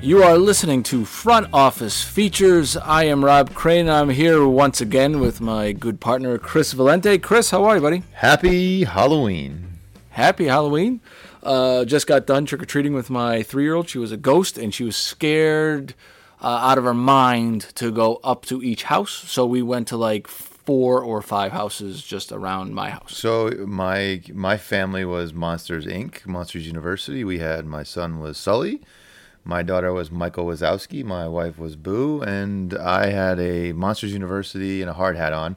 You are listening to Front Office Features. I am Rob Crane. I'm here once again with my good partner, Chris Valente. Chris, how are you, buddy? Happy Halloween. Happy Halloween. Uh, just got done trick or treating with my three year old. She was a ghost and she was scared uh, out of her mind to go up to each house. So we went to like four or five houses just around my house. So my my family was Monsters Inc., Monsters University. We had my son was Sully, my daughter was Michael Wazowski, my wife was Boo, and I had a Monsters University and a hard hat on.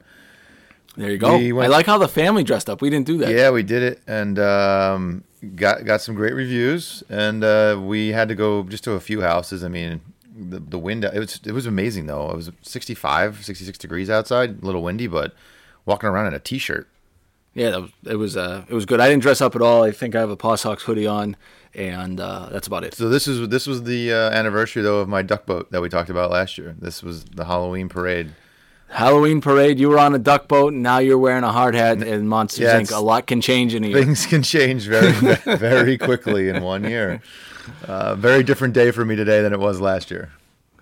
There you go. We went- I like how the family dressed up. We didn't do that. Yeah, we did it, and um, got got some great reviews. And uh, we had to go just to a few houses. I mean, the the wind it was it was amazing though. It was 65, 66 degrees outside, a little windy, but walking around in a t-shirt. Yeah, that was, it was uh, it was good. I didn't dress up at all. I think I have a Paw Sox hoodie on, and uh, that's about it. So this is this was the uh, anniversary though of my duck boat that we talked about last year. This was the Halloween parade. Halloween parade. You were on a duck boat, and now you're wearing a hard hat and Monsters Yeah, Inc. A lot can change in a year. Things can change very very quickly in one year. Uh, very different day for me today than it was last year.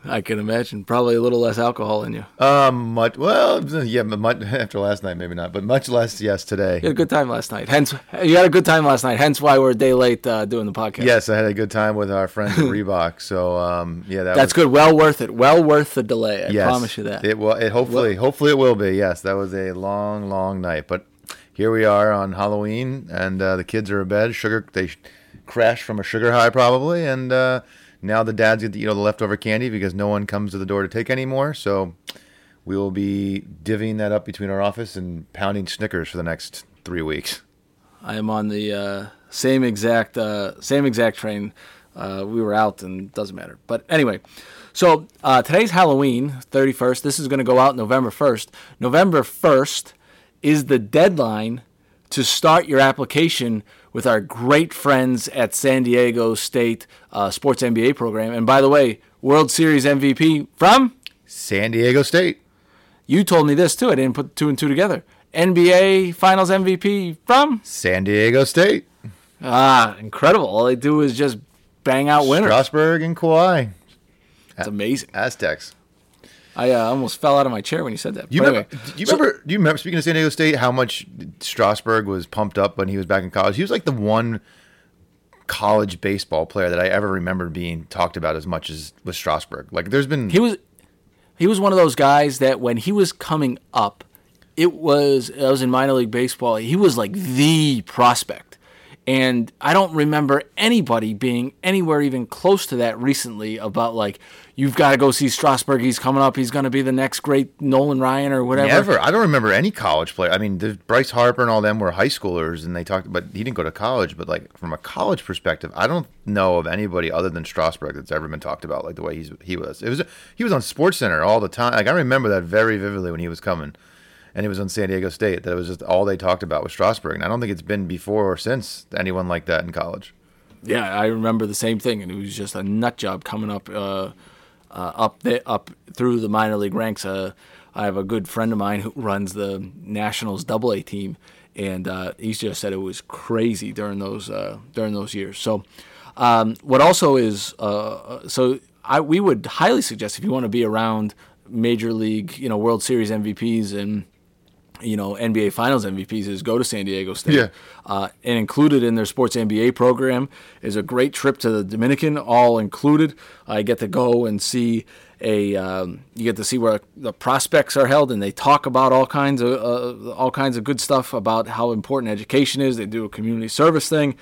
I can imagine. Probably a little less alcohol in you. Um, much well, yeah, much after last night, maybe not, but much less. Yes, today. You had a good time last night. Hence, you had a good time last night. Hence, why we're a day late uh, doing the podcast. Yes, I had a good time with our friends at Reebok. So um, yeah, that that's was, good. Well worth it. Well worth the delay. I Yes, promise you that. It will. It hopefully, hopefully it will be. Yes, that was a long, long night, but here we are on Halloween, and uh, the kids are in bed. Sugar, they crashed from a sugar high probably, and uh, now the dads get to eat all the leftover candy because no one comes to the door to take anymore. So we will be divvying that up between our office and pounding Snickers for the next three weeks. I am on the uh, same exact uh, same exact train. Uh, we were out, and doesn't matter. But anyway, so uh, today's Halloween, thirty first. This is going to go out November first. November first is the deadline to start your application with our great friends at San Diego State uh, Sports MBA program. And by the way, World Series MVP from San Diego State. you told me this too. I didn't put two and two together. NBA Finals MVP from San Diego State. Ah, incredible! All they do is just bang out winners. Strasburg and Kawhi. It's amazing. Aztecs. I uh, almost fell out of my chair when you said that. You remember? anyway, do you so- remember? Do you remember? Speaking of San Diego State, how much Strasburg was pumped up when he was back in college? He was like the one college baseball player that I ever remember being talked about as much as was Strasburg. Like, there's been he was he was one of those guys that when he was coming up, it was I was in minor league baseball. He was like the prospect, and I don't remember anybody being anywhere even close to that recently. About like you've got to go see Strasburg. He's coming up. He's going to be the next great Nolan Ryan or whatever. never. I don't remember any college player. I mean, the, Bryce Harper and all them were high schoolers, and they talked, but he didn't go to college. But like from a college perspective, I don't know of anybody other than Strasburg that's ever been talked about like the way he's he was. It was he was on Sports Center all the time. Like I remember that very vividly when he was coming. And it was on San Diego State. That it was just all they talked about was Strasburg. And I don't think it's been before or since anyone like that in college. Yeah, I remember the same thing, and it was just a nut job coming up, uh, uh, up the, up through the minor league ranks. Uh, I have a good friend of mine who runs the Nationals Double A team, and uh, he just said it was crazy during those uh, during those years. So, um, what also is uh, so I we would highly suggest if you want to be around major league, you know, World Series MVPs and you know NBA Finals MVPs is go to San Diego State. Yeah. Uh, and included in their sports MBA program is a great trip to the Dominican, all included. I get to go and see a um, you get to see where the prospects are held, and they talk about all kinds of uh, all kinds of good stuff about how important education is. They do a community service thing,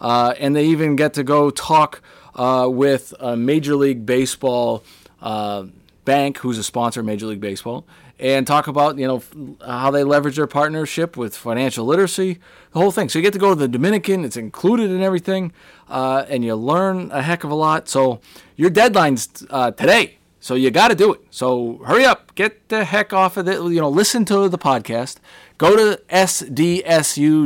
uh, and they even get to go talk uh, with a Major League Baseball uh, bank, who's a sponsor of Major League Baseball, and talk about you know how they leverage their partnership with financial literacy, the whole thing. So you get to go to the Dominican; it's included in everything, uh, and you learn a heck of a lot. So your deadline's uh, today. So you got to do it. So hurry up, get the heck off of it. You know, listen to the podcast. Go to sdsu.edu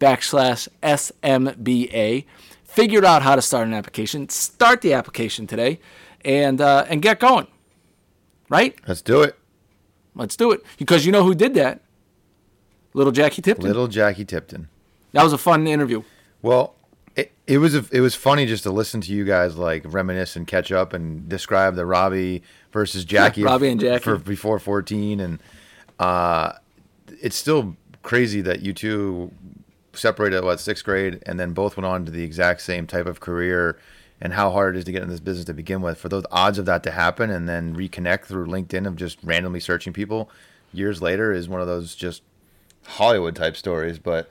backslash smba. Figure out how to start an application. Start the application today, and uh, and get going. Right? Let's do it. Let's do it. Because you know who did that? Little Jackie Tipton. Little Jackie Tipton. That was a fun interview. Well, it, it was a, it was funny just to listen to you guys like reminisce and catch up and describe the Robbie versus Jackie, Robbie and Jackie. for before fourteen, and uh, it's still crazy that you two separated at what sixth grade and then both went on to the exact same type of career and how hard it is to get in this business to begin with. For those odds of that to happen and then reconnect through LinkedIn of just randomly searching people years later is one of those just Hollywood type stories, but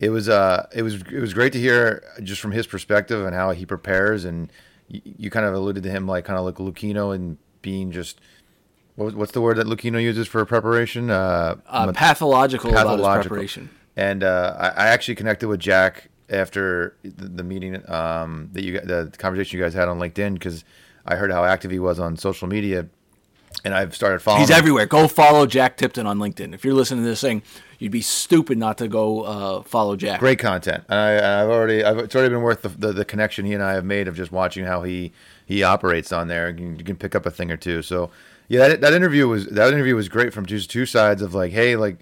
it was uh it was it was great to hear just from his perspective and how he prepares and you, you kind of alluded to him like kind of like Lucchino and being just what, what's the word that Lucchino uses for preparation uh, Uh, pathological, pathological. preparation. and uh, I, I actually connected with Jack after the, the meeting um, that you the conversation you guys had on LinkedIn because I heard how active he was on social media and I've started following He's him. everywhere. Go follow Jack Tipton on LinkedIn. If you're listening to this thing, you'd be stupid not to go uh, follow Jack. great content. And I, I've already, I've, it's already been worth the, the, the connection he and I have made of just watching how he he operates on there. You can, you can pick up a thing or two. So yeah, that, that interview was that interview was great from just two sides of like, hey, like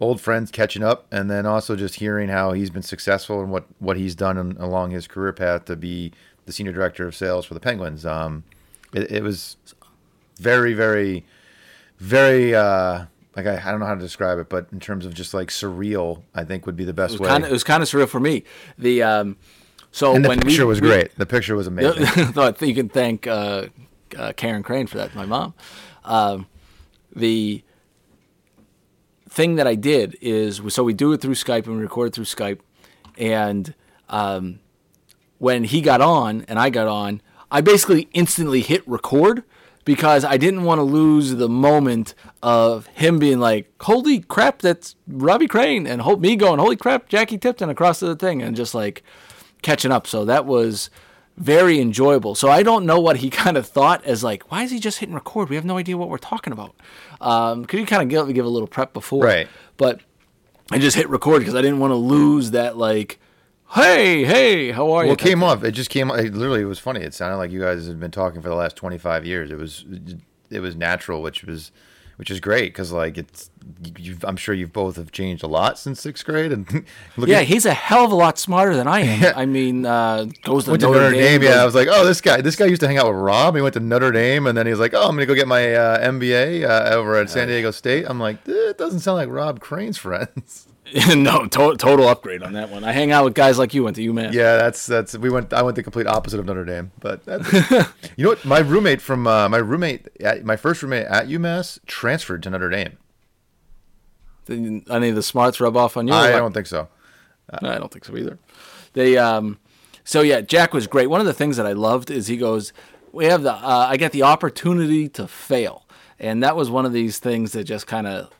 old friends catching up, and then also just hearing how he's been successful and what what he's done in, along his career path to be the senior director of sales for the Penguins. Um, it, it was very, very, very. Uh, like I, I don't know how to describe it, but in terms of just like surreal, I think would be the best It way. kind of it was kind of surreal for me. The um, so And the when picture we, was we- great. The picture was amazing. I think you can thank uh, uh, Karen Crane for that. My mom. Um, the thing that I did is so we do it through Skype and we record it through Skype, and um, when he got on and I got on, I basically instantly hit record because I didn't want to lose the moment of him being like, "Holy crap, that's Robbie Crane," and me going, "Holy crap, Jackie Tipton" across the thing, and just like catching up. So that was very enjoyable. So I don't know what he kind of thought as like, why is he just hitting record? We have no idea what we're talking about. Um, could you kind of give, give a little prep before? Right. But I just hit record because I didn't want to lose that like, hey, hey, how are you? well, it came off. It just came. Up it literally, it was funny. It sounded like you guys had been talking for the last twenty five years. It was, it was natural, which was, which is great because like it's. You've, I'm sure you've both have changed a lot since sixth grade, and look Yeah, he's a hell of a lot smarter than I am. I mean, uh, goes to went to Notre, Notre Dame. Yeah, goes- I was like, oh, this guy, this guy used to hang out with Rob. He went to Notre Dame, and then he was like, oh, I'm gonna go get my uh, MBA uh, over at San Diego State. I'm like, it doesn't sound like Rob Crane's friends. no, to- total upgrade on that one. I hang out with guys like you went to UMass. Yeah, that's that's we went. I went the complete opposite of Notre Dame, but you know what? My roommate from uh, my roommate, at, my first roommate at UMass, transferred to Notre Dame. Did any of the smarts rub off on you? I what? don't think so. I don't think so either. They um, so yeah, Jack was great. One of the things that I loved is he goes, "We have the uh, I get the opportunity to fail," and that was one of these things that just kind of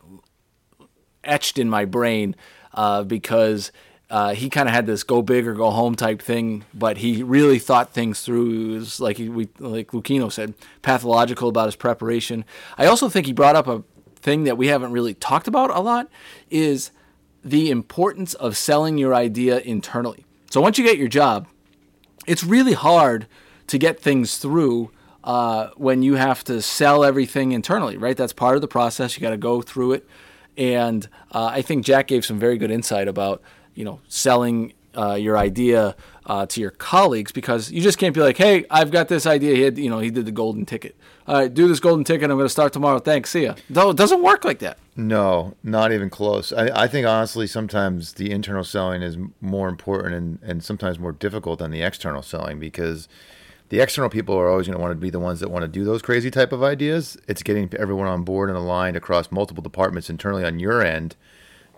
etched in my brain uh, because uh, he kind of had this go big or go home type thing, but he really thought things through. It was like he, we like Lucchino said, pathological about his preparation. I also think he brought up a thing that we haven't really talked about a lot is the importance of selling your idea internally. So once you get your job, it's really hard to get things through uh, when you have to sell everything internally, right? That's part of the process. You got to go through it, and uh, I think Jack gave some very good insight about you know selling uh, your idea uh, to your colleagues because you just can't be like, hey, I've got this idea. He had, you know, he did the golden ticket. All right, do this golden ticket. I'm going to start tomorrow. Thanks. See ya. No, it doesn't work like that. No, not even close. I, I think honestly, sometimes the internal selling is more important and, and sometimes more difficult than the external selling because the external people are always going to want to be the ones that want to do those crazy type of ideas. It's getting everyone on board and aligned across multiple departments internally on your end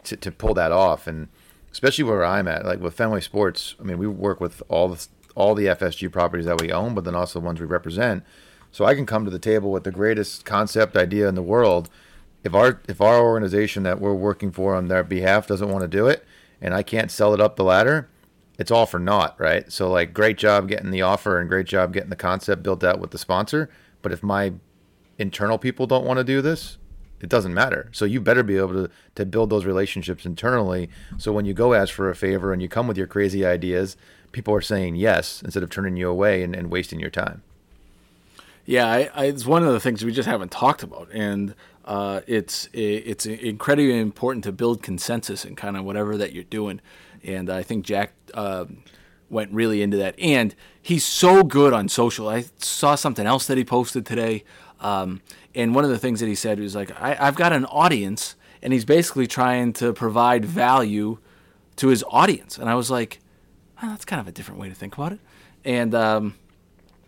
to, to pull that off. And especially where I'm at, like with Fenway Sports, I mean, we work with all the all the FSG properties that we own, but then also the ones we represent. So I can come to the table with the greatest concept idea in the world. If our if our organization that we're working for on their behalf doesn't want to do it, and I can't sell it up the ladder, it's all for naught, right? So like, great job getting the offer and great job getting the concept built out with the sponsor. But if my internal people don't want to do this, it doesn't matter. So you better be able to, to build those relationships internally. So when you go ask for a favor and you come with your crazy ideas, people are saying yes instead of turning you away and, and wasting your time. Yeah, I, I, it's one of the things we just haven't talked about, and uh, it's it's incredibly important to build consensus in kind of whatever that you're doing. And I think Jack uh, went really into that, and he's so good on social. I saw something else that he posted today. Um, and one of the things that he said was like, I, have got an audience, and he's basically trying to provide value to his audience. And I was like, oh, that's kind of a different way to think about it. And um,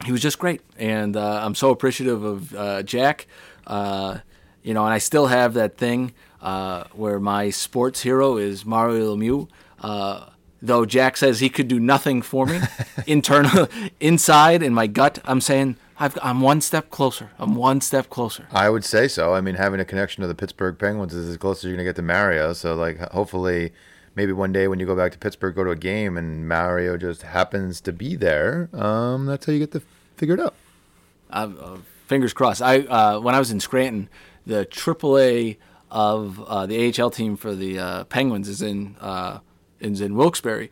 he was just great, and uh, I'm so appreciative of uh, Jack. Uh, you know, and I still have that thing uh, where my sports hero is Mario Lemieux. Uh, though Jack says he could do nothing for me, internal, inside in my gut, I'm saying I've, I'm one step closer. I'm one step closer. I would say so. I mean, having a connection to the Pittsburgh Penguins is as close as you're gonna get to Mario. So, like, hopefully, maybe one day when you go back to Pittsburgh, go to a game, and Mario just happens to be there. Um, that's how you get to figure it out. Uh, uh, fingers crossed. I uh, when I was in Scranton, the AAA of uh, the AHL team for the uh, Penguins is in uh, is in Wilkes-Barre,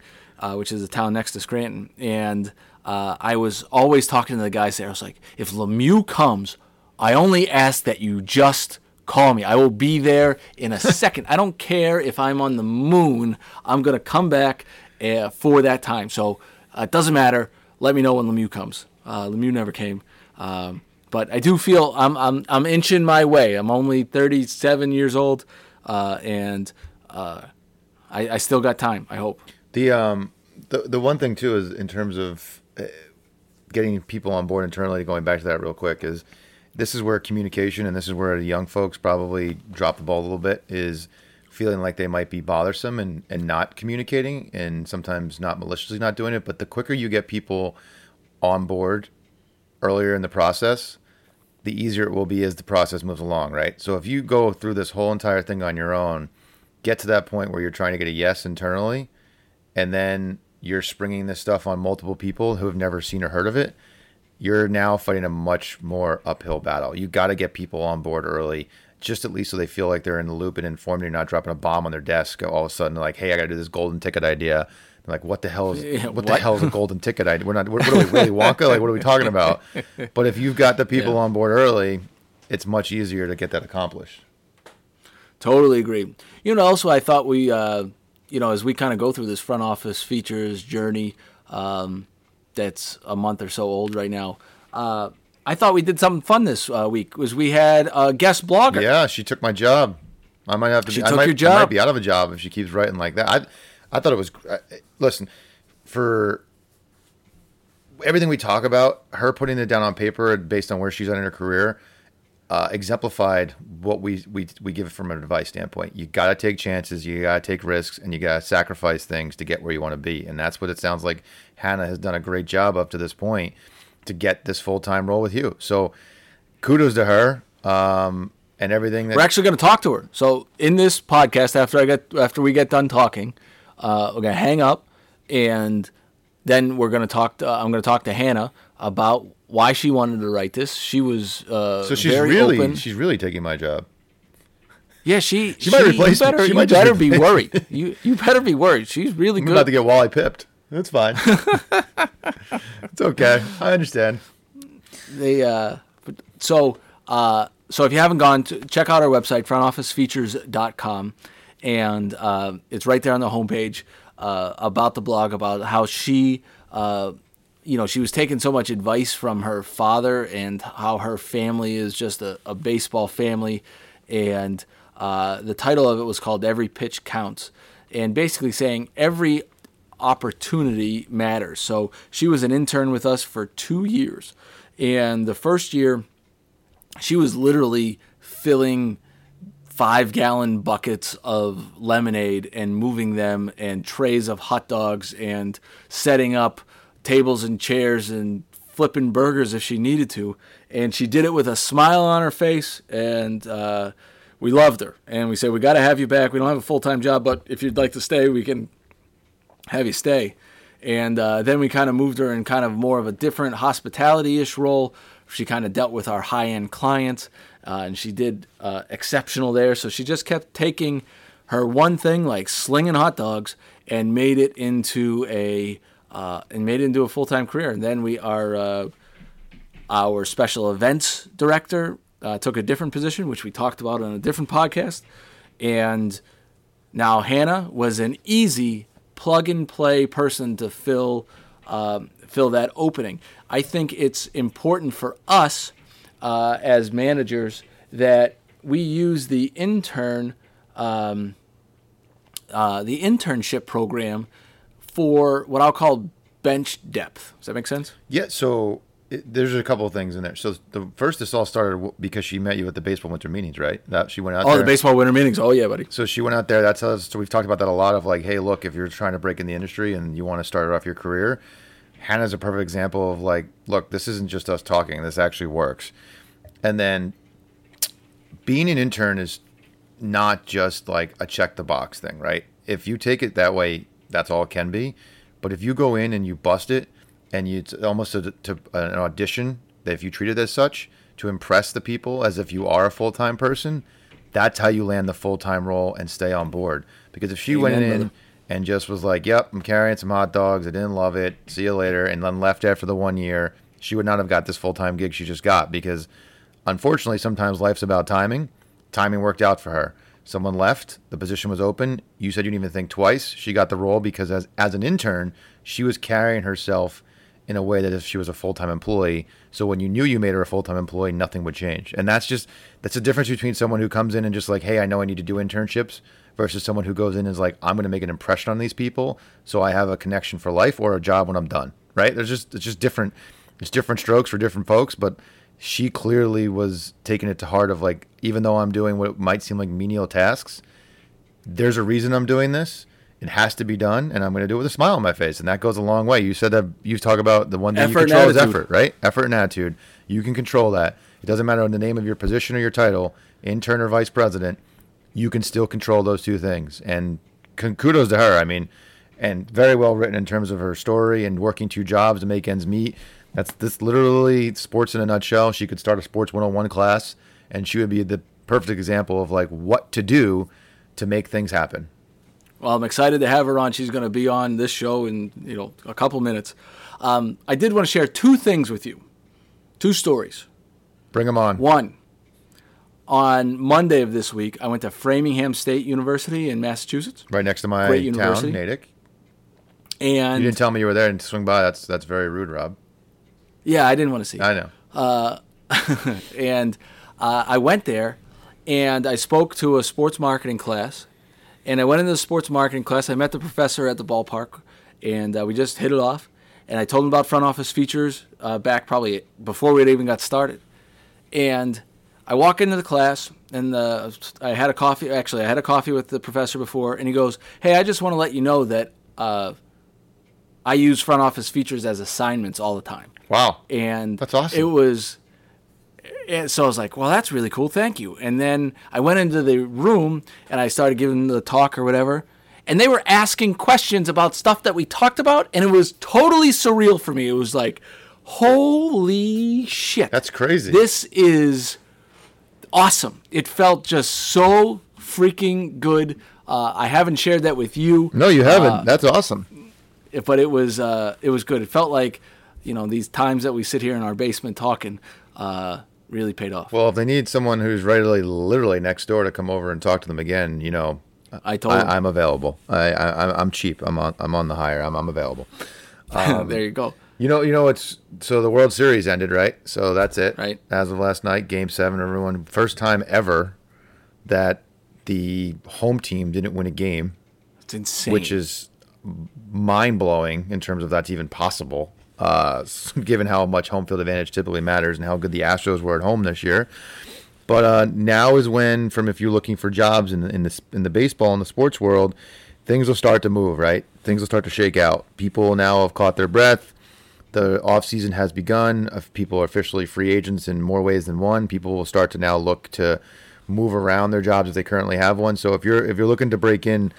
which is a town next to Scranton, and uh, I was always talking to the guys there. I was like, if Lemieux comes, I only ask that you just call me. I will be there in a second. I don't care if I'm on the moon. I'm going to come back uh, for that time. So uh, it doesn't matter. Let me know when Lemieux comes. Uh, Lemieux never came. Um, but I do feel I'm, I'm, I'm inching my way. I'm only 37 years old, uh, and uh, I, I still got time, I hope. The, um, the, the one thing, too, is in terms of getting people on board internally, going back to that real quick, is this is where communication and this is where young folks probably drop the ball a little bit is feeling like they might be bothersome and, and not communicating and sometimes not maliciously not doing it. But the quicker you get people on board earlier in the process, the easier it will be as the process moves along, right? So if you go through this whole entire thing on your own, get to that point where you're trying to get a yes internally, and then you're springing this stuff on multiple people who have never seen or heard of it, you're now fighting a much more uphill battle. You got to get people on board early, just at least so they feel like they're in the loop and informed. You're not dropping a bomb on their desk all of a sudden, like, "Hey, I got to do this golden ticket idea." They're like, "What the hell is yeah, what, what, the hell is a golden ticket idea? We're not. What, what are we really Wonka? Like, what are we talking about?" But if you've got the people yeah. on board early, it's much easier to get that accomplished. Totally agree. You know, also I thought we. Uh, you know, as we kind of go through this front office features journey, um, that's a month or so old right now. Uh, I thought we did something fun this uh, week. Was we had a guest blogger? Yeah, she took my job. I might have to. She be, took I might, your job. I might be out of a job if she keeps writing like that. I, I thought it was. Uh, listen, for everything we talk about, her putting it down on paper based on where she's at in her career, uh, exemplified what we, we we give it from an advice standpoint. You got to take chances, you got to take risks, and you got to sacrifice things to get where you want to be. And that's what it sounds like Hannah has done a great job up to this point to get this full time role with you. So kudos to her. Um, and everything. That- we're actually going to talk to her. So in this podcast, after I get after we get done talking, uh, we're going to hang up, and then we're going to talk. To, uh, I'm going to talk to Hannah about why she wanted to write this. She was uh, so she's really open. she's really taking my job. Yeah, she she, she might replace you better. She you might better be worried. You you better be worried. She's really I'm good. about to get Wally pipped. That's fine. it's okay. I understand. They uh, so uh, so if you haven't gone to check out our website frontofficefeatures.com and uh, it's right there on the homepage. uh, about the blog about how she, uh, you know, she was taking so much advice from her father and how her family is just a, a baseball family. And uh, the title of it was called Every Pitch Counts. And basically saying every opportunity matters. So she was an intern with us for two years. And the first year, she was literally filling five gallon buckets of lemonade and moving them and trays of hot dogs and setting up tables and chairs and flipping burgers if she needed to. And she did it with a smile on her face. And uh, we loved her. And we said, We got to have you back. We don't have a full time job, but if you'd like to stay, we can have you stay. And uh, then we kind of moved her in kind of more of a different hospitality ish role. She kind of dealt with our high end clients uh, and she did uh, exceptional there. So she just kept taking her one thing, like slinging hot dogs, and made it into a uh, and made it into a full time career. And then we are uh, our special events director uh, took a different position, which we talked about on a different podcast, and now Hannah was an easy plug and play person to fill um, fill that opening. I think it's important for us uh, as managers that we use the intern um, uh, the internship program for what I'll call bench depth. Does that make sense? Yeah. So it, there's a couple of things in there. So the first, this all started because she met you at the baseball winter meetings, right? That she went out. Oh, the baseball winter meetings. Oh yeah, buddy. So she went out there. That's us. So we've talked about that a lot. Of like, hey, look, if you're trying to break in the industry and you want to start off your career, Hannah's a perfect example of like, look, this isn't just us talking. This actually works. And then being an intern is not just like a check the box thing, right? If you take it that way, that's all it can be. But if you go in and you bust it, and you it's almost a, to an audition that if you treat it as such to impress the people as if you are a full time person, that's how you land the full time role and stay on board. Because if she Amen, went in brother. and just was like, "Yep, I'm carrying some hot dogs. I didn't love it. See you later," and then left after the one year, she would not have got this full time gig she just got because, unfortunately, sometimes life's about timing. Timing worked out for her. Someone left, the position was open. You said you didn't even think twice. She got the role because as as an intern, she was carrying herself in a way that if she was a full time employee. So when you knew you made her a full time employee, nothing would change. And that's just that's the difference between someone who comes in and just like, hey, I know I need to do internships versus someone who goes in and is like, I'm going to make an impression on these people, so I have a connection for life or a job when I'm done. Right? There's just it's just different. It's different strokes for different folks, but she clearly was taking it to heart of like, even though I'm doing what might seem like menial tasks, there's a reason I'm doing this. It has to be done, and I'm going to do it with a smile on my face, and that goes a long way. You said that you talk about the one thing Effort you control is effort, right? Effort and attitude. You can control that. It doesn't matter the name of your position or your title, intern or vice president. You can still control those two things, and kudos to her. I mean, and very well written in terms of her story and working two jobs to make ends meet. That's this literally sports in a nutshell. She could start a sports 101 class, and she would be the perfect example of like what to do to make things happen. Well, I'm excited to have her on. She's going to be on this show in you know a couple minutes. Um, I did want to share two things with you, two stories. Bring them on. One, on Monday of this week, I went to Framingham State University in Massachusetts, Right next to my Great town, university. Natick. and You didn't tell me you were there and swing by. That's that's very rude, Rob. Yeah, I didn't want to see. it. I know. and uh, I went there and I spoke to a sports marketing class. And I went into the sports marketing class. I met the professor at the ballpark, and uh, we just hit it off. And I told him about front office features uh, back probably before we had even got started. And I walk into the class, and uh, I had a coffee. Actually, I had a coffee with the professor before, and he goes, "Hey, I just want to let you know that uh, I use front office features as assignments all the time." Wow. and That's awesome. It was, and so I was like, "Well, that's really cool, thank you." And then I went into the room and I started giving the talk or whatever, and they were asking questions about stuff that we talked about, and it was totally surreal for me. It was like, "Holy shit!" That's crazy. This is awesome. It felt just so freaking good. Uh, I haven't shared that with you no, you haven't. Uh, That's awesome. but it was uh, it was good. It felt like you know these times that we sit here in our basement talking uh, really paid off. Well, if they need someone who's readily, literally next door to come over and talk to them again, you know, I told. I, I'm available. I, I I'm- I'm cheap. I'm on I'm on the hire. I'm I'm available. there you go. You know, you know it's so the World Series ended, right? So that's it. Right. As of last night, Game Seven. Everyone, first time ever that the home team didn't win a game, It's insane. which is mind blowing in terms of that's even possible. Uh, given how much home field advantage typically matters and how good the Astros were at home this year. But uh, now is when, from if you're looking for jobs in the, in the in the baseball and the sports world, things will start to move. Right, things will start to shake out. People now have caught their breath. The off season has begun. People are officially free agents in more ways than one, people will start to now look to move around their jobs if they currently have one. So if you're if you're looking to break in,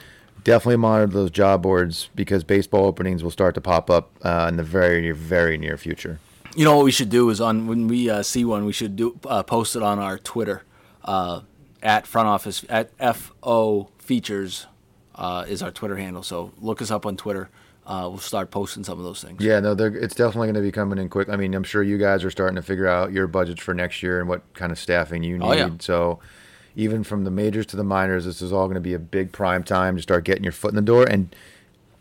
definitely monitor those job boards because baseball openings will start to pop up uh, in the very very near future. You know what we should do is on when we uh, see one, we should do uh, post it on our Twitter uh, at front office at fo features uh, is our Twitter handle. So look us up on Twitter. Uh, we'll start posting some of those things. Yeah, no, they're, it's definitely going to be coming in quick. I mean, I'm sure you guys are starting to figure out your budgets for next year and what kind of staffing you need. Oh, yeah. So, even from the majors to the minors, this is all going to be a big prime time to start getting your foot in the door. And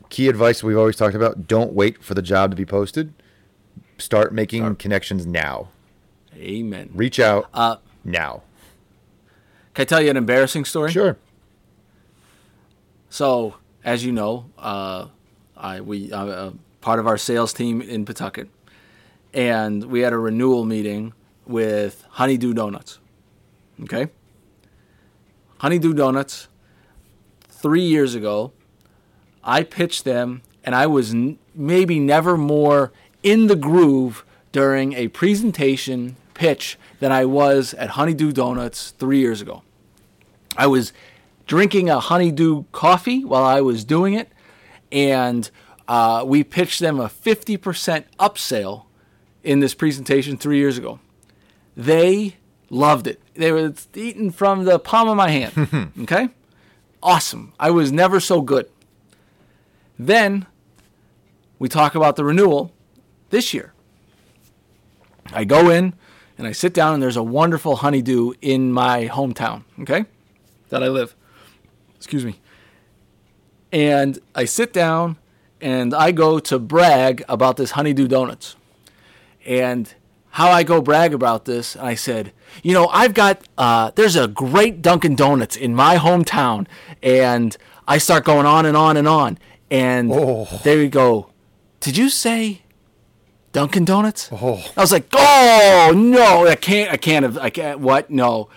key advice we've always talked about: don't wait for the job to be posted. Start making Start. connections now. Amen. Reach out Uh, now. can I tell you an embarrassing story? Sure. So, as you know, uh, I we uh, uh, part of our sales team in Pawtucket, and we had a renewal meeting with Honeydew Donuts. Okay. Honeydew Donuts. Three years ago, I pitched them, and I was n- maybe never more in the groove during a presentation pitch than I was at Honeydew Donuts three years ago. I was drinking a honeydew coffee while I was doing it, and uh, we pitched them a 50% upsell in this presentation three years ago. They loved it. They were eaten from the palm of my hand. okay? Awesome. I was never so good. Then we talk about the renewal this year. I go in and I sit down, and there's a wonderful honeydew in my hometown, okay, that I live. Excuse me. And I sit down and I go to brag about this honeydew donuts. And how I go brag about this, I said, you know, I've got, uh, there's a great Dunkin' Donuts in my hometown. And I start going on and on and on. And Oh. there you go. Did you say Dunkin' Donuts? Oh. I was like, oh no, I can't, I can't have, I can't. What? No.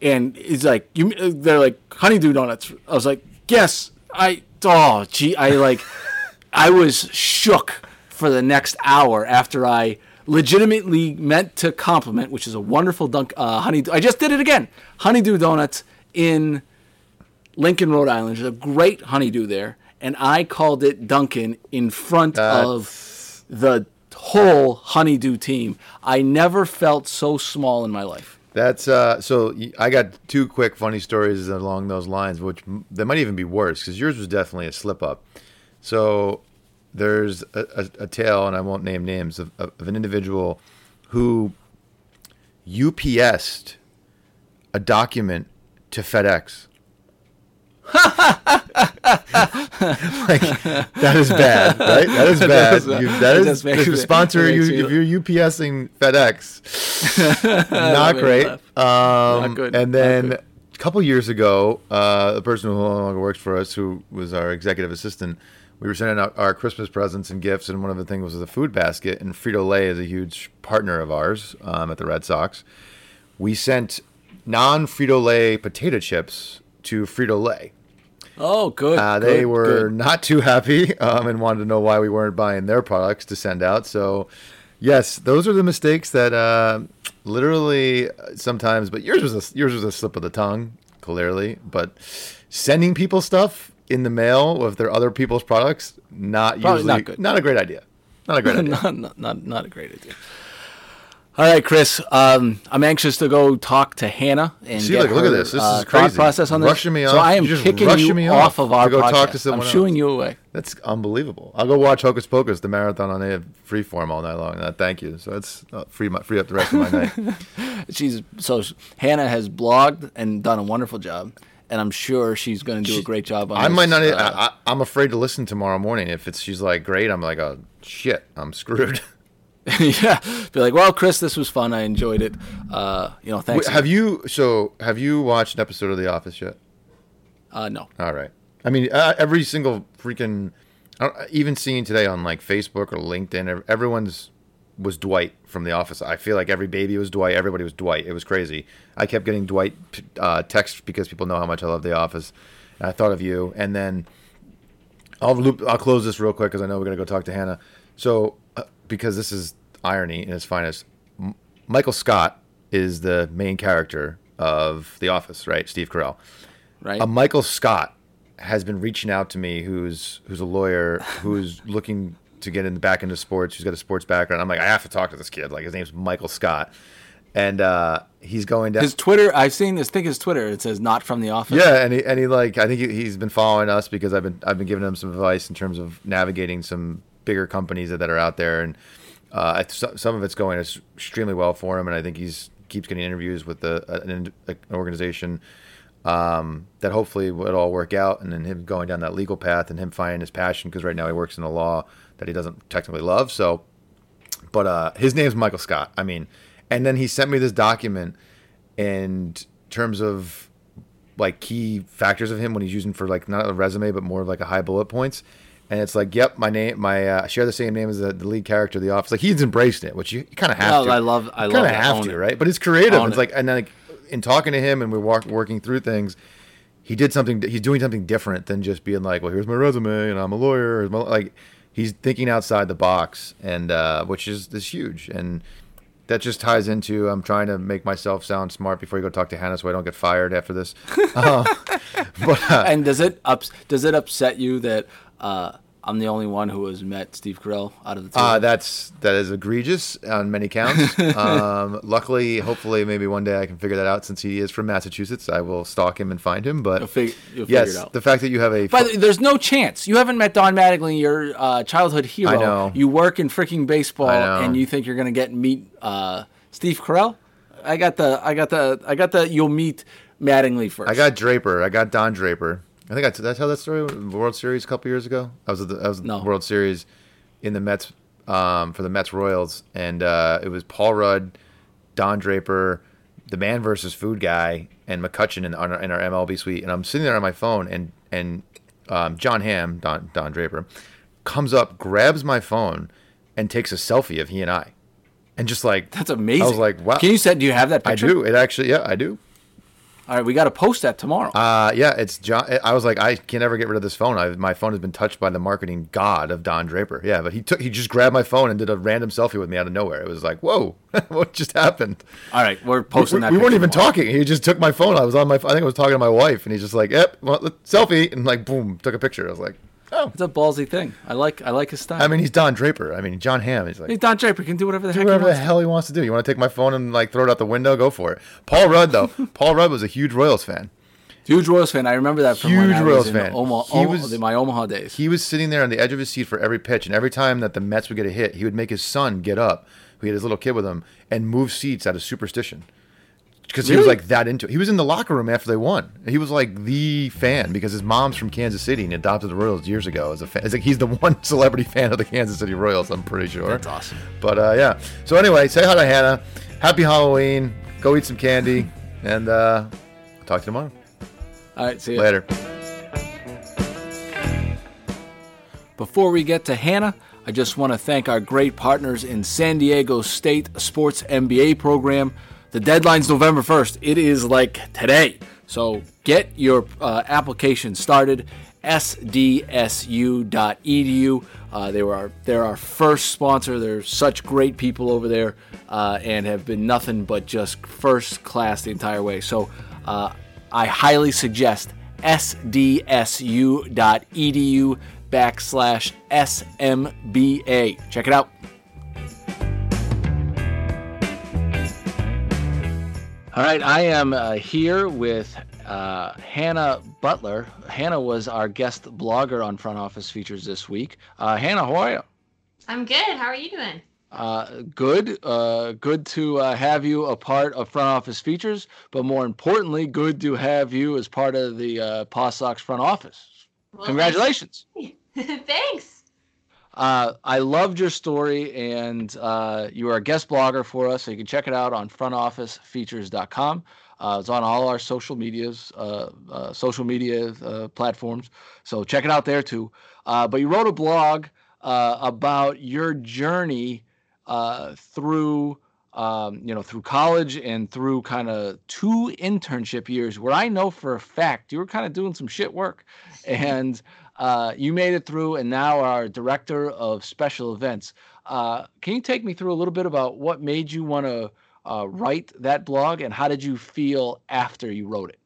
And he's like, you. They're like honeydew donuts. I was like, yes. I. Oh, gee, I like, I was shook for the next hour after I legitimately meant to compliment, which is a wonderful dunk. Uh, honeydew. I just did it again. Honeydew donuts in Lincoln, Rhode Island. There's a great honeydew there, and I called it Duncan in front of the whole honeydew team. I never felt so small in my life. That's uh. So I got two quick funny stories along those lines, which they might even be worse because yours was definitely a slip up. So there's a, a, a tale, and I won't name names of, of an individual who UPS'd a document to FedEx. like that is bad, right? That is bad. uh, You, that is the sponsor. you, if you're UPSing FedEx, not great. Um, good, And then a couple years ago, uh, the person who no longer works for us, who was our executive assistant, we were sending out our Christmas presents and gifts, and one of the things was a food basket. And Frito Lay is a huge partner of ours um, at the Red Sox. We sent non Frito Lay potato chips to Frito Lay. Oh, good. Uh, they good, were good. not too happy um, and wanted to know why we weren't buying their products to send out. So, yes, those are the mistakes that uh, literally uh, sometimes. But yours was a, yours was a slip of the tongue, clearly. But sending people stuff in the mail with their other people's products, not Probably usually not good. not a great idea. Not a great idea. not, not, not, not a great idea. All right, Chris. Um, I'm anxious to go talk to Hannah and See, get look, look at this. This uh, is crazy. process on this. Rushing me off. so. I am You're just kicking you me off off of our go podcast. talk to someone I'm shooing else. you away. That's unbelievable. I'll go watch Hocus Pocus, the marathon on a freeform all night long. Uh, thank you. So that's uh, free my, free up the rest of my night. She's so Hannah has blogged and done a wonderful job, and I'm sure she's going to do a great job. on I might not. uh, I, I, I'm afraid to listen tomorrow morning. If it's she's like great, I'm like, oh shit, I'm screwed. yeah, be like, well, Chris, this was fun. I enjoyed it. Uh, you know, thanks. Wait, have you? So have you watched an episode of The Office yet? uh, no. All right. I mean, uh, every single freaking, I don't- even seeing today on like Facebook or LinkedIn, everyone's was Dwight from The Office. I feel like every baby was Dwight. Everybody was Dwight. It was crazy. I kept getting Dwight uh, texts because people know how much I love The Office. And I thought of you, and then I'll loop. I'll close this real quick because I know we're gonna go talk to Hannah. So, uh, because this is irony in its finest, M- Michael Scott is the main character of The Office, right? Steve Carell. Right. A Michael Scott has been reaching out to me, who's who's a lawyer, who's looking to get in back into sports, who's got a sports background. I'm like, I have to talk to this kid. Like his name's Michael Scott, and uh, he's going down. his Twitter, I've seen this. Think his Twitter. It says not from the office. Yeah, and he, and he like I think he, he's been following us because I've been I've been giving him some advice in terms of navigating some bigger companies that, that are out there, and uh, some of it's going extremely well for him, and I think he's keeps getting interviews with the an, an organization um, that hopefully will all work out, and then him going down that legal path and him finding his passion because right now he works in the law that he doesn't technically love, so but uh, his name's Michael Scott. I mean, and then he sent me this document in terms of like key factors of him when he's using for like not a resume but more like a high bullet points. And it's like, yep, my name, my uh, I share the same name as the, the lead character of The Office. Like he's embraced it, which you, kind of have Well, to. I love- I You love kinda have to, it. right? But it's creative. Own it's it. like, and then like, in talking to him and we're walk, working through things, he did something. He's doing something different than just being like, well, here's my resume and I'm a lawyer. Here's my-" Like he's thinking outside the box, and uh, which is is huge. And that just ties into I'm trying to make myself sound smart before you go talk to Hannah, so I don't get fired after this. Uh, but uh, And does it ups, does it upset you that uh, I'm the only one who has met Steve Carell out of the two? uh, that's that is egregious on many counts. um, luckily, hopefully, maybe one day I can figure that out. Since he is from Massachusetts, I will stalk him and find him. But You'll fig- you'll figure yes, it out. the fact that you have a But there's no chance. You haven't met Don Mattingly, your uh, childhood hero. I know. You work in freaking baseball, and you think you're gonna get meet uh, Steve Carell? I got the, I got the, I got the. You'll meet Mattingly first. I got Draper. I got Don Draper. I think I did I tell that story in the World Series a couple years ago. I was at the, I was No. World Series in the Mets um, for the Mets Royals, and uh, it was Paul Rudd, Don Draper, the Man versus Food guy, and McCutchen in our, in our MLB suite. And I'm sitting there on my phone, and and um, Jon Hamm, Don Don Draper, comes up, grabs my phone, and takes a selfie of he and I, and just like That's amazing. I was like, wow. Can you say? Do you have that picture? I do. It actually, yeah, I do. All right, we got to post that tomorrow. Uh, yeah, it's Jon. I was like, I can never get rid of this phone. I, my phone has been touched by the marketing god of Don Draper. Yeah, but he took, he just grabbed my phone and did a random selfie with me out of nowhere. It was like, whoa, what just happened? All right, we're posting we that. we weren't even tomorrow. talking. He just took my phone. I was on my, I think I was talking to my wife, and he's just like, yep, well, selfie, and like, boom, took a picture. I was like, oh, It's a ballsy thing. I like, I like his style. I mean, he's Don Draper. I mean, Jon Hamm. He's like, Hey, Don Draper He can do whatever the do heck whatever he the wants. hell he wants to do. You want to take my phone and like throw it out the window? Go for it. Paul Rudd though. Paul Rudd was a huge Royals fan. Huge Royals fan. I remember that from Huge Royals was in fan. Omaha, He was- my Omaha days. He was sitting there on the edge of his seat for every pitch, and every time that the Mets would get a hit, he would make his son get up, He had his little kid with him, and move seats out of superstition. Because he was like that into it. He was in the locker room after they won. He was like the fan because his mom's from Kansas City and he adopted the Royals years ago as a fan. It's like he's the one celebrity fan of the Kansas City Royals. I'm pretty sure. That's awesome. But uh, yeah. So anyway, say hi to Hannah. Happy Halloween. Go eat some candy, and uh, talk to you tomorrow. All right, see you Later. Before we get to Hannah, I just want to thank our great partners in San Diego State Sports MBA program. The deadline's November 1st. It is like today. So get your uh, application started. sdsu.edu. Uh, they were they're our first sponsor. They're such great people over there uh, and have been nothing but just first class the entire way. So uh, I highly suggest sdsu.edu backslash SMBA. Check it out. All right, I am uh, here with uh, Hannah Butler. Hannah was our guest blogger on Front Office Features this week. Uh, Hannah, how are you? I'm good. How are you doing? Uh, good, uh, good to uh, have you a part of front office features, but more importantly, good to have you as part of the uh, Paw Sox front office. Well, Congratulations! Thanks. Uh, I loved your story, and uh, you are a guest blogger for us, so you can check it out on frontofficefeatures.com. Uh, it's on all our social medias, uh, uh, social media uh, platforms. So check it out there too. Uh, but you wrote a blog uh, about your journey uh, through, um, you know, through college and through kind of two internship years, where I know for a fact you were kind of doing some shit work, and uh, you made it through, and now are director of special events. Uh, can you take me through a little bit about what made you want to uh, write that blog, and how did you feel after you wrote it?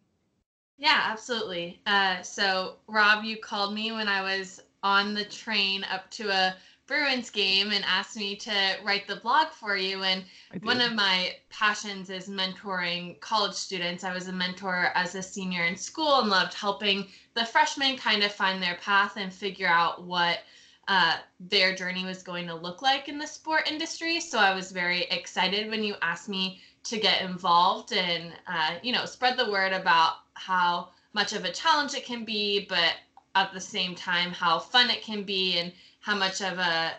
Yeah, absolutely. Uh, so, Rob, you called me when I was on the train up to a Bruins game and asked me to write the blog for you. And one of my passions is mentoring college students. I was a mentor as a senior in school and loved helping the freshmen kind of find their path and figure out what uh, their journey was going to look like in the sport industry. So I was very excited when you asked me to get involved and uh, you know spread the word about how much of a challenge it can be, but at the same time how fun it can be and how much of a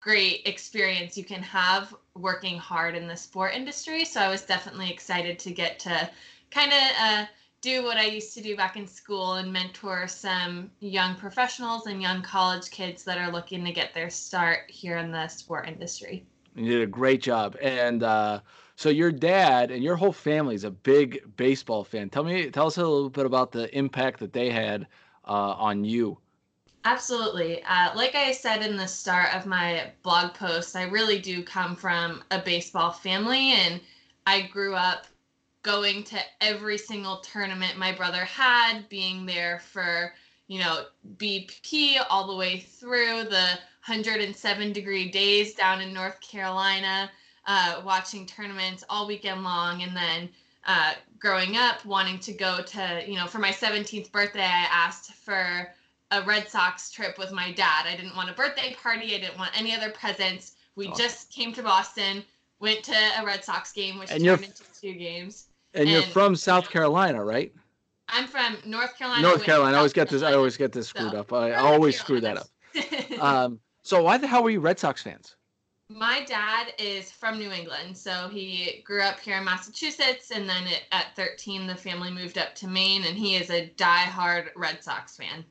great experience you can have working hard in the sport industry. So I was definitely excited to get to kind of uh, do what I used to do back in school and mentor some young professionals and young college kids that are looking to get their start here in the sport industry. You did a great job, and uh, so your dad and your whole family is a big baseball fan. Tell me, tell us a little bit about the impact that they had uh, on you. Absolutely. Uh, like I said in the start of my blog post, I really do come from a baseball family, and I grew up going to every single tournament my brother had, being there for, you know, BP all the way through the 107 degree days down in North Carolina, uh, watching tournaments all weekend long, and then uh, growing up wanting to go to, you know, for my 17th birthday, I asked for a Red Sox trip with my dad. I didn't want a birthday party. I didn't want any other presents. We Oh. just came to Boston, went to a Red Sox game, which And turned you're- into two games. And you're from South Carolina, right? I'm from North Carolina. North Carolina. I always get this. I always get this screwed So, up. I always screw that up. Um, so why the hell were you Red Sox fans? my dad is from New England, so he grew up here in Massachusetts, and then at 13, the family moved up to Maine, and he is a diehard Red Sox fan.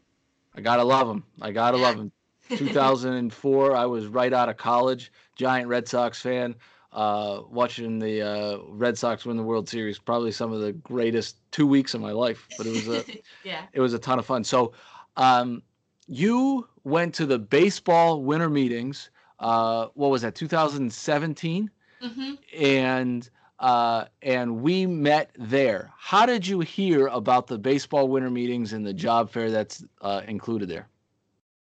I gotta love him. I gotta love him. 2004, I was right out of college. Giant Red Sox fan. Uh, watching the uh, Red Sox win the World Series, probably some of the greatest two weeks of my life. But it was a yeah. it was a ton of fun. So, um, you went to the baseball winter meetings. Uh, what was that? 2017, hmm and uh, and we met there. How did you hear about the baseball winter meetings and the job fair that's uh, included there?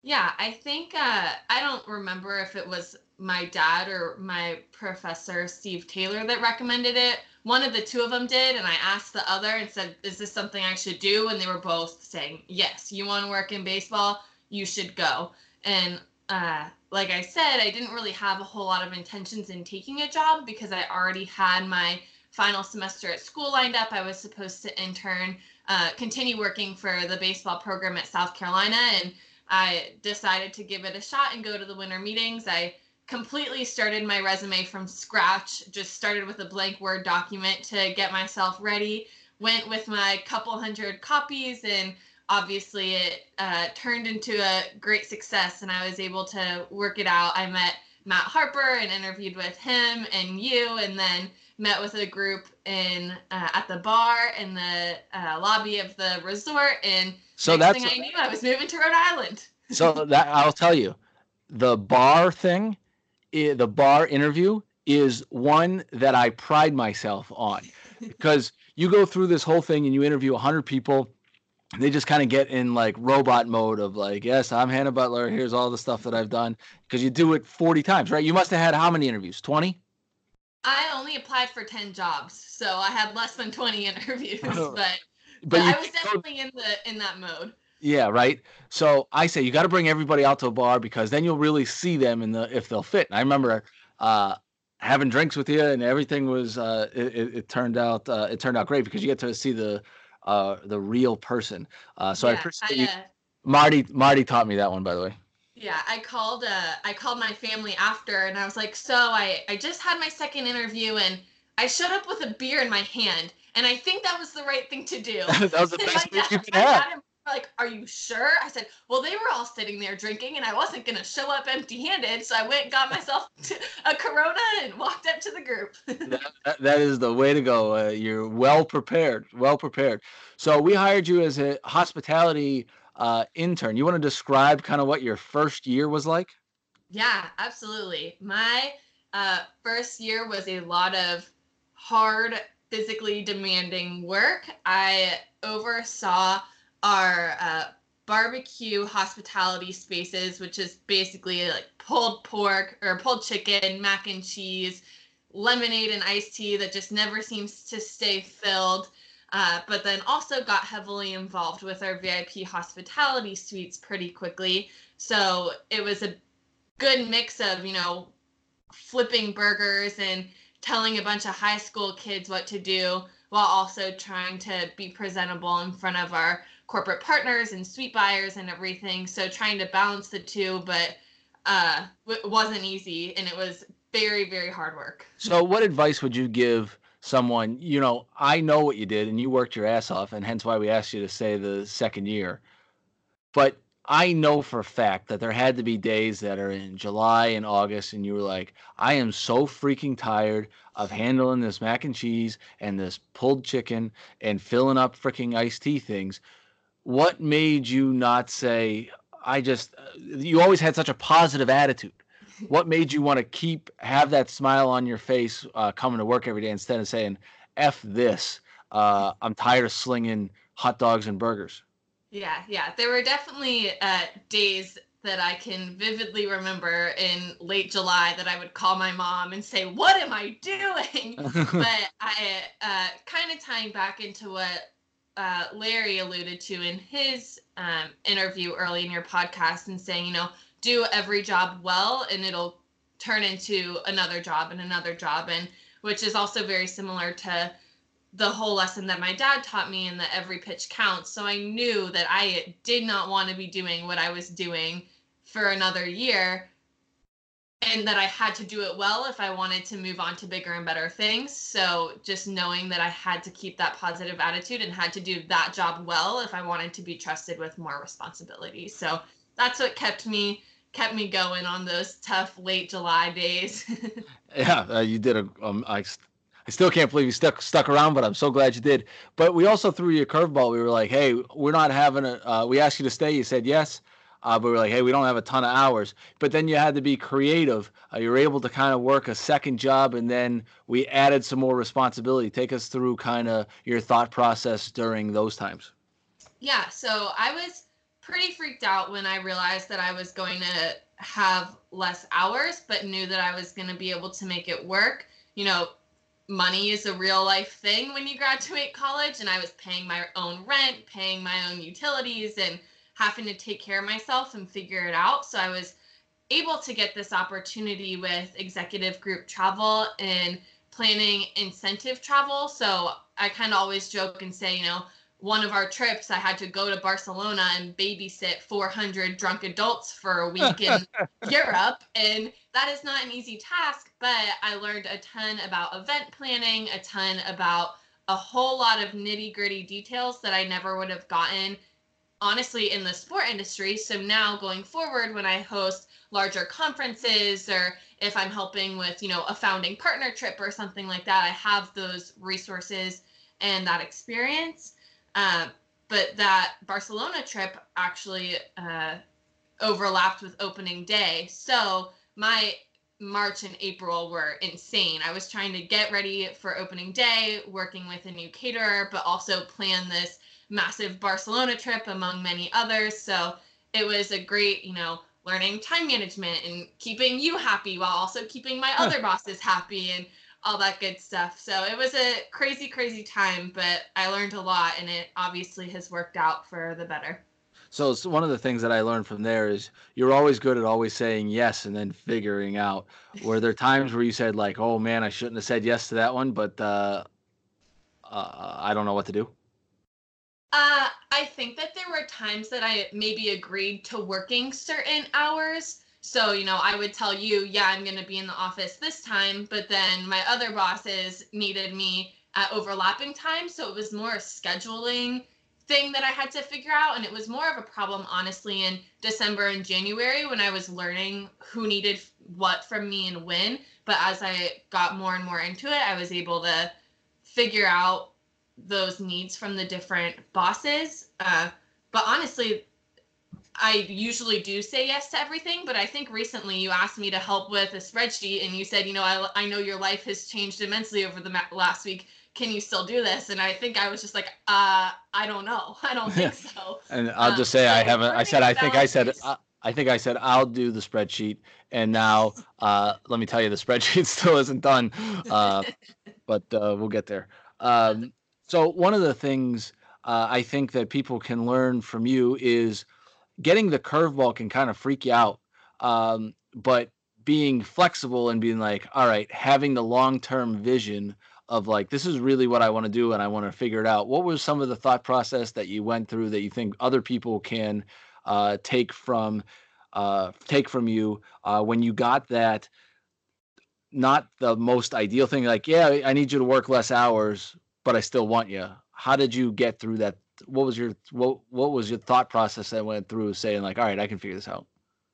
Yeah, I think uh, I don't remember if it was my dad or my professor Steve Taylor that recommended it. One of the two of them did, and I asked the other and said, "Is this something I should do?" And they were both saying, "Yes, you want to work in baseball, you should go." And uh, like I said, I didn't really have a whole lot of intentions in taking a job because I already had my final semester at school lined up. I was supposed to intern, uh, continue working for the baseball program at South Carolina, and I decided to give it a shot and go to the winter meetings. I completely started my resume from scratch, just started with a blank Word document to get myself ready. Went with my couple hundred copies, and obviously it uh, turned into a great success, and I was able to work it out. I met Matt Harper and interviewed with him and you, and then met with a group in uh, at the bar in the uh, lobby of the resort and So Next that's thing I knew, I was moving to Rhode Island. so that I'll tell you, the bar thing, the bar interview is one that I pride myself on because you go through this whole thing and you interview 100 people they just kind of get in like robot mode of like yes i'm hannah butler here's all the stuff that i've done because you do it 40 times right? You must have had how many interviews? 20 I only applied for 10 jobs, so I had less than 20 interviews, Oh. but, but, I was definitely in the in that mode. yeah right? So i say you got to bring everybody out to a bar because then you'll really see them and the if they'll fit. And i remember uh, having drinks with you, and everything was uh, it, it turned out uh, it turned out great because you get to see the uh, the real person. Uh, so I appreciate I, you. uh, Marty Marty taught me that one, by the way. Yeah, I called uh I called my family after and I was like, "So I I just had my second interview and I showed up with a beer in my hand and I think that was the right thing to do." that was the best move you could have. dad and mom were like, "Are you sure?" I said, "Well, they were all sitting there drinking and I wasn't going to show up empty-handed, so I went got myself a Corona and walked up to the group." that, that- that is the way to go. Uh, you're well prepared, well prepared. So we hired you as a hospitality uh, intern. You want to describe kind of what your first year was like? Yeah, absolutely. My uh, first year was a lot of hard, physically demanding work. I oversaw our uh, barbecue hospitality spaces, which is basically like pulled pork or pulled chicken, mac and cheese, lemonade and iced tea that just never seems to stay filled. Uh, but then also got heavily involved with our VIP hospitality suites pretty quickly. So it was a good mix of you know flipping burgers and telling a bunch of high school kids what to do while also trying to be presentable in front of our corporate partners and suite buyers and everything so trying to balance the two but uh it wasn't easy and it was very very hard work So, what advice would you give someone? You know, I know what you did, and you worked your ass off, and hence why we asked you to stay the second year. But I know for a fact that there had to be days that are in July and August, and you were like, I am so freaking tired of handling this mac and cheese and this pulled chicken and filling up freaking iced tea things. What made you not say, I just, you always had such a positive attitude what made you want to keep have that smile on your face uh, coming to work every day instead of saying f this uh, i'm tired of slinging hot dogs and burgers Yeah, yeah. There were definitely uh, days that I can vividly remember in late July that I would call my mom and say, What am I doing? but I uh, kind of tying back into what uh, Larry alluded to in his um, interview early in your podcast and saying, you know, do every job well and it'll turn into another job and another job. And which is also very similar to the whole lesson that my dad taught me in that every pitch counts. So I knew that I did not want to be doing what I was doing for another year and that I had to do it well if I wanted to move on to bigger and better things. So just knowing that I had to keep that positive attitude and had to do that job well if I wanted to be trusted with more responsibility. So that's what kept me kept me going on those tough late July days. yeah uh, you did a um, I, I still can't believe you stuck stuck around but i'm so glad you did but we also threw you a curveball we were like hey we're not having a uh, we asked you to stay you said yes uh, but we are like hey we don't have a ton of hours. But then you had to be creative. Uh, you were able to kind of work a second job and then we added some more responsibility. Take us through kind of your thought process during those times. Yeah, so I was pretty freaked out when I realized that I was going to have less hours, but knew that I was going to be able to make it work. You know, money is a real life thing when you graduate college, and I was paying my own rent, paying my own utilities, and having to take care of myself and figure it out. So I was able to get this opportunity with executive group travel and planning incentive travel. So I kind of always joke and say, you know, one of our trips, I had to go to Barcelona and babysit 400 drunk adults for a week in Europe. And that is not an easy task, but I learned a ton about event planning, a ton about a whole lot of nitty gritty details that I never would have gotten, honestly, in the sport industry. So now going forward, when I host larger conferences or if I'm helping with, you know, a founding partner trip or something like that, I have those resources and that experience. Uh, but that Barcelona trip actually uh, overlapped with opening day. So my March and April were insane. I was trying to get ready for opening day, working with a new caterer, but also plan this massive Barcelona trip among many others. So it was a great, you know, learning time management and keeping you happy while also keeping my other bosses happy and all that good stuff. So it was a crazy, crazy time, but I learned a lot and it obviously has worked out for the better. So it's one of the things that I learned from there is you're always good at always saying yes and then figuring out. Were there times where you said like, "Oh man, I shouldn't have said yes to that one," but uh, uh, I don't know what to do? Uh, I think that there were times that I maybe agreed to working certain hours. So, you know, I would tell you, yeah, I'm going to be in the office this time, but then my other bosses needed me at overlapping times. So it was more a scheduling thing that I had to figure out. And it was more of a problem, honestly, in December and January when I was learning who needed what from me and when. But as I got more and more into it, I was able to figure out those needs from the different bosses. Uh, but honestly, I usually do say yes to everything, but I think recently you asked me to help with a spreadsheet and you said, you know, I, I know your life has changed immensely over the ma- last week. Can you still do this? And I think I was just like, uh, I don't know. I don't think so. and I'll Um, just say I haven't. I said I think I said I think I said I'll do the spreadsheet, and now uh, let me tell you the spreadsheet still isn't done, uh, but uh, we'll get there. Um, so one of the things uh, I think that people can learn from you is getting the curveball can kind of freak you out, um, but being flexible and being like, all right, having the long term vision of like this is really what I want to do and I want to figure it out. What was some of the thought process that you went through that you think other people can uh, take from uh, take from you uh, when you got that? Not the most ideal thing. Like, yeah, I need you to work less hours, but I still want you. How did you get through that? What was your what What was your thought process that went through saying like, all right, I can figure this out?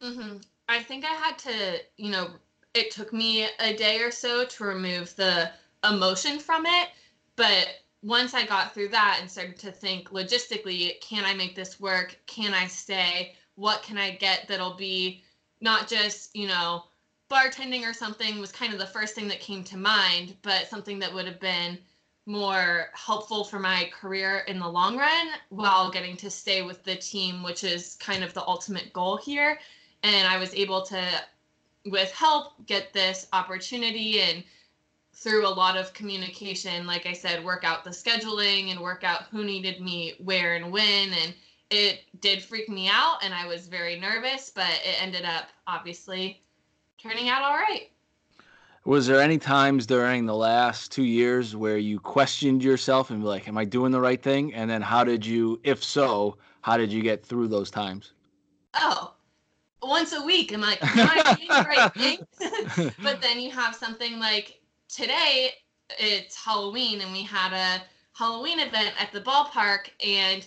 hmm I think I had to, you know, it took me a day or so to remove the emotion from it. But once I got through that and started to think logistically, can I make this work? Can I stay? What can I get that'll be not just, you know, bartending or something was kind of the first thing that came to mind, but something that would have been more helpful for my career in the long run while getting to stay with the team, which is kind of the ultimate goal here and I was able to, with help, get this opportunity and through a lot of communication, like I said, work out the scheduling and work out who needed me where and when. And it did freak me out, and I was very nervous, but it ended up obviously turning out all right. Was there any times during the last two years where you questioned yourself and be like, "Am I doing the right thing?" And then how did you, if so, how did you get through those times? Oh, once a week, I'm like, am I doing the right thing? but then you have something like today it's halloween and we had a halloween event at the ballpark and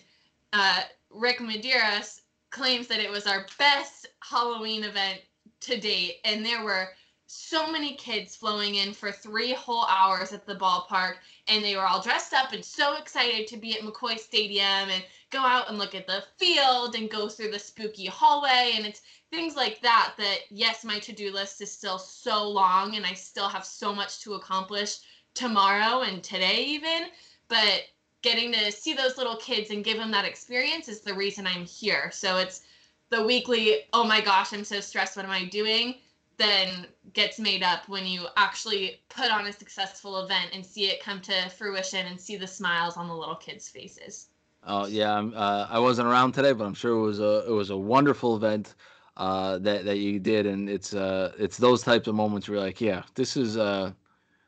uh, rick medeiros claims that it was our best halloween event to date and there were so many kids flowing in for three whole hours at the ballpark and they were all dressed up and so excited to be at mccoy stadium and go out and look at the field and go through the spooky hallway and it's things like that that yes my to-do list is still so long and i still have so much to accomplish tomorrow and today even but getting to see those little kids and give them that experience is the reason i'm here. So it's the weekly oh my gosh i'm so stressed what am i doing then gets made up when you actually put on a successful event and see it come to fruition and see the smiles on the little kids faces Oh yeah, uh, I wasn't around today, but I'm sure it was a it was a wonderful event uh, that that you did, and it's uh it's those types of moments where you're like, yeah, this is uh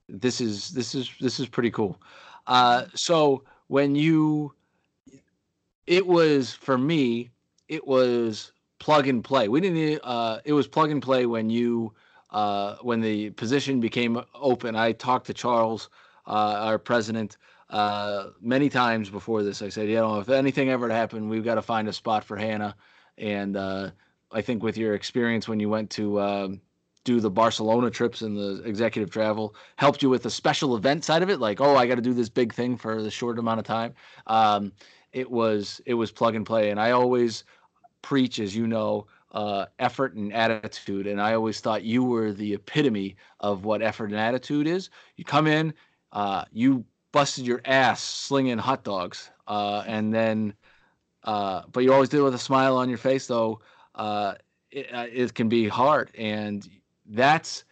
this is this is this is pretty cool. Uh, so when you, it was for me, it was plug and play. We didn't. Uh, it was plug and play when you uh, when the position became open. I talked to Charles, uh, our president uh, many times before this. I said, you know, if anything ever to happen, we've got to find a spot for Hannah. And uh, I think with your experience when you went to um, do the Barcelona trips and the executive travel, helped you with the special event side of it. Like, oh, I got to do this big thing for the short amount of time. Um, it was it was plug and play, and I always preach, as you know. Uh, effort and attitude, and I always thought you were the epitome of what effort and attitude is. You come in, uh, you busted your ass slinging hot dogs, uh, and then, uh, but you always did it with a smile on your face. Though uh, it, uh, it can be hard, and that's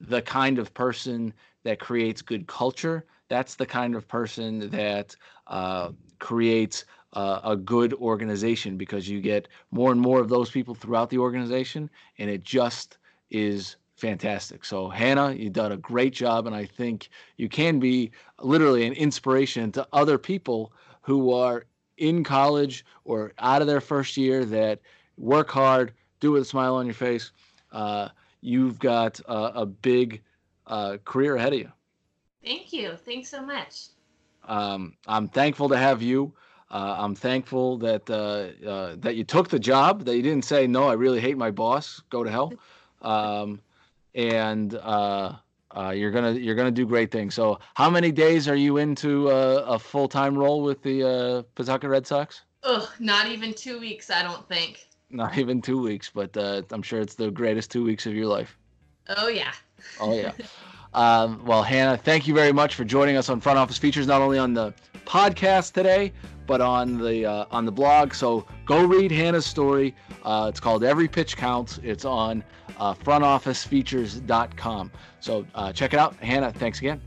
the kind of person that creates good culture. That's the kind of person that creates uh, a good organization because you get more and more of those people throughout the organization, and it just is fantastic. So Hannah, you've done a great job, and I think you can be literally an inspiration to other people who are in college or out of their first year that work hard, do it with a smile on your face. Uh, you've got a, a big uh, career ahead of you. Thank you. Thanks so much. Um, I'm thankful to have you. Uh, I'm thankful that uh, uh, that you took the job. That you didn't say no. I really hate my boss. Go to hell. Um, and uh, uh, you're gonna you're gonna do great things. So, how many days are you into uh, a full time role with the uh, Pawtucket Red Sox? Ugh, not even two weeks. I don't think. Not even two weeks, but uh, I'm sure it's the greatest two weeks of your life. Oh yeah. Oh yeah. um, well, Hannah, thank you very much for joining us on Front Office Features, not only on the podcast today, but on the uh, on the blog. So go read Hannah's story. Uh, it's called Every Pitch Counts. It's on uh, frontofficefeatures.com. So uh, check it out. Hannah, thanks again.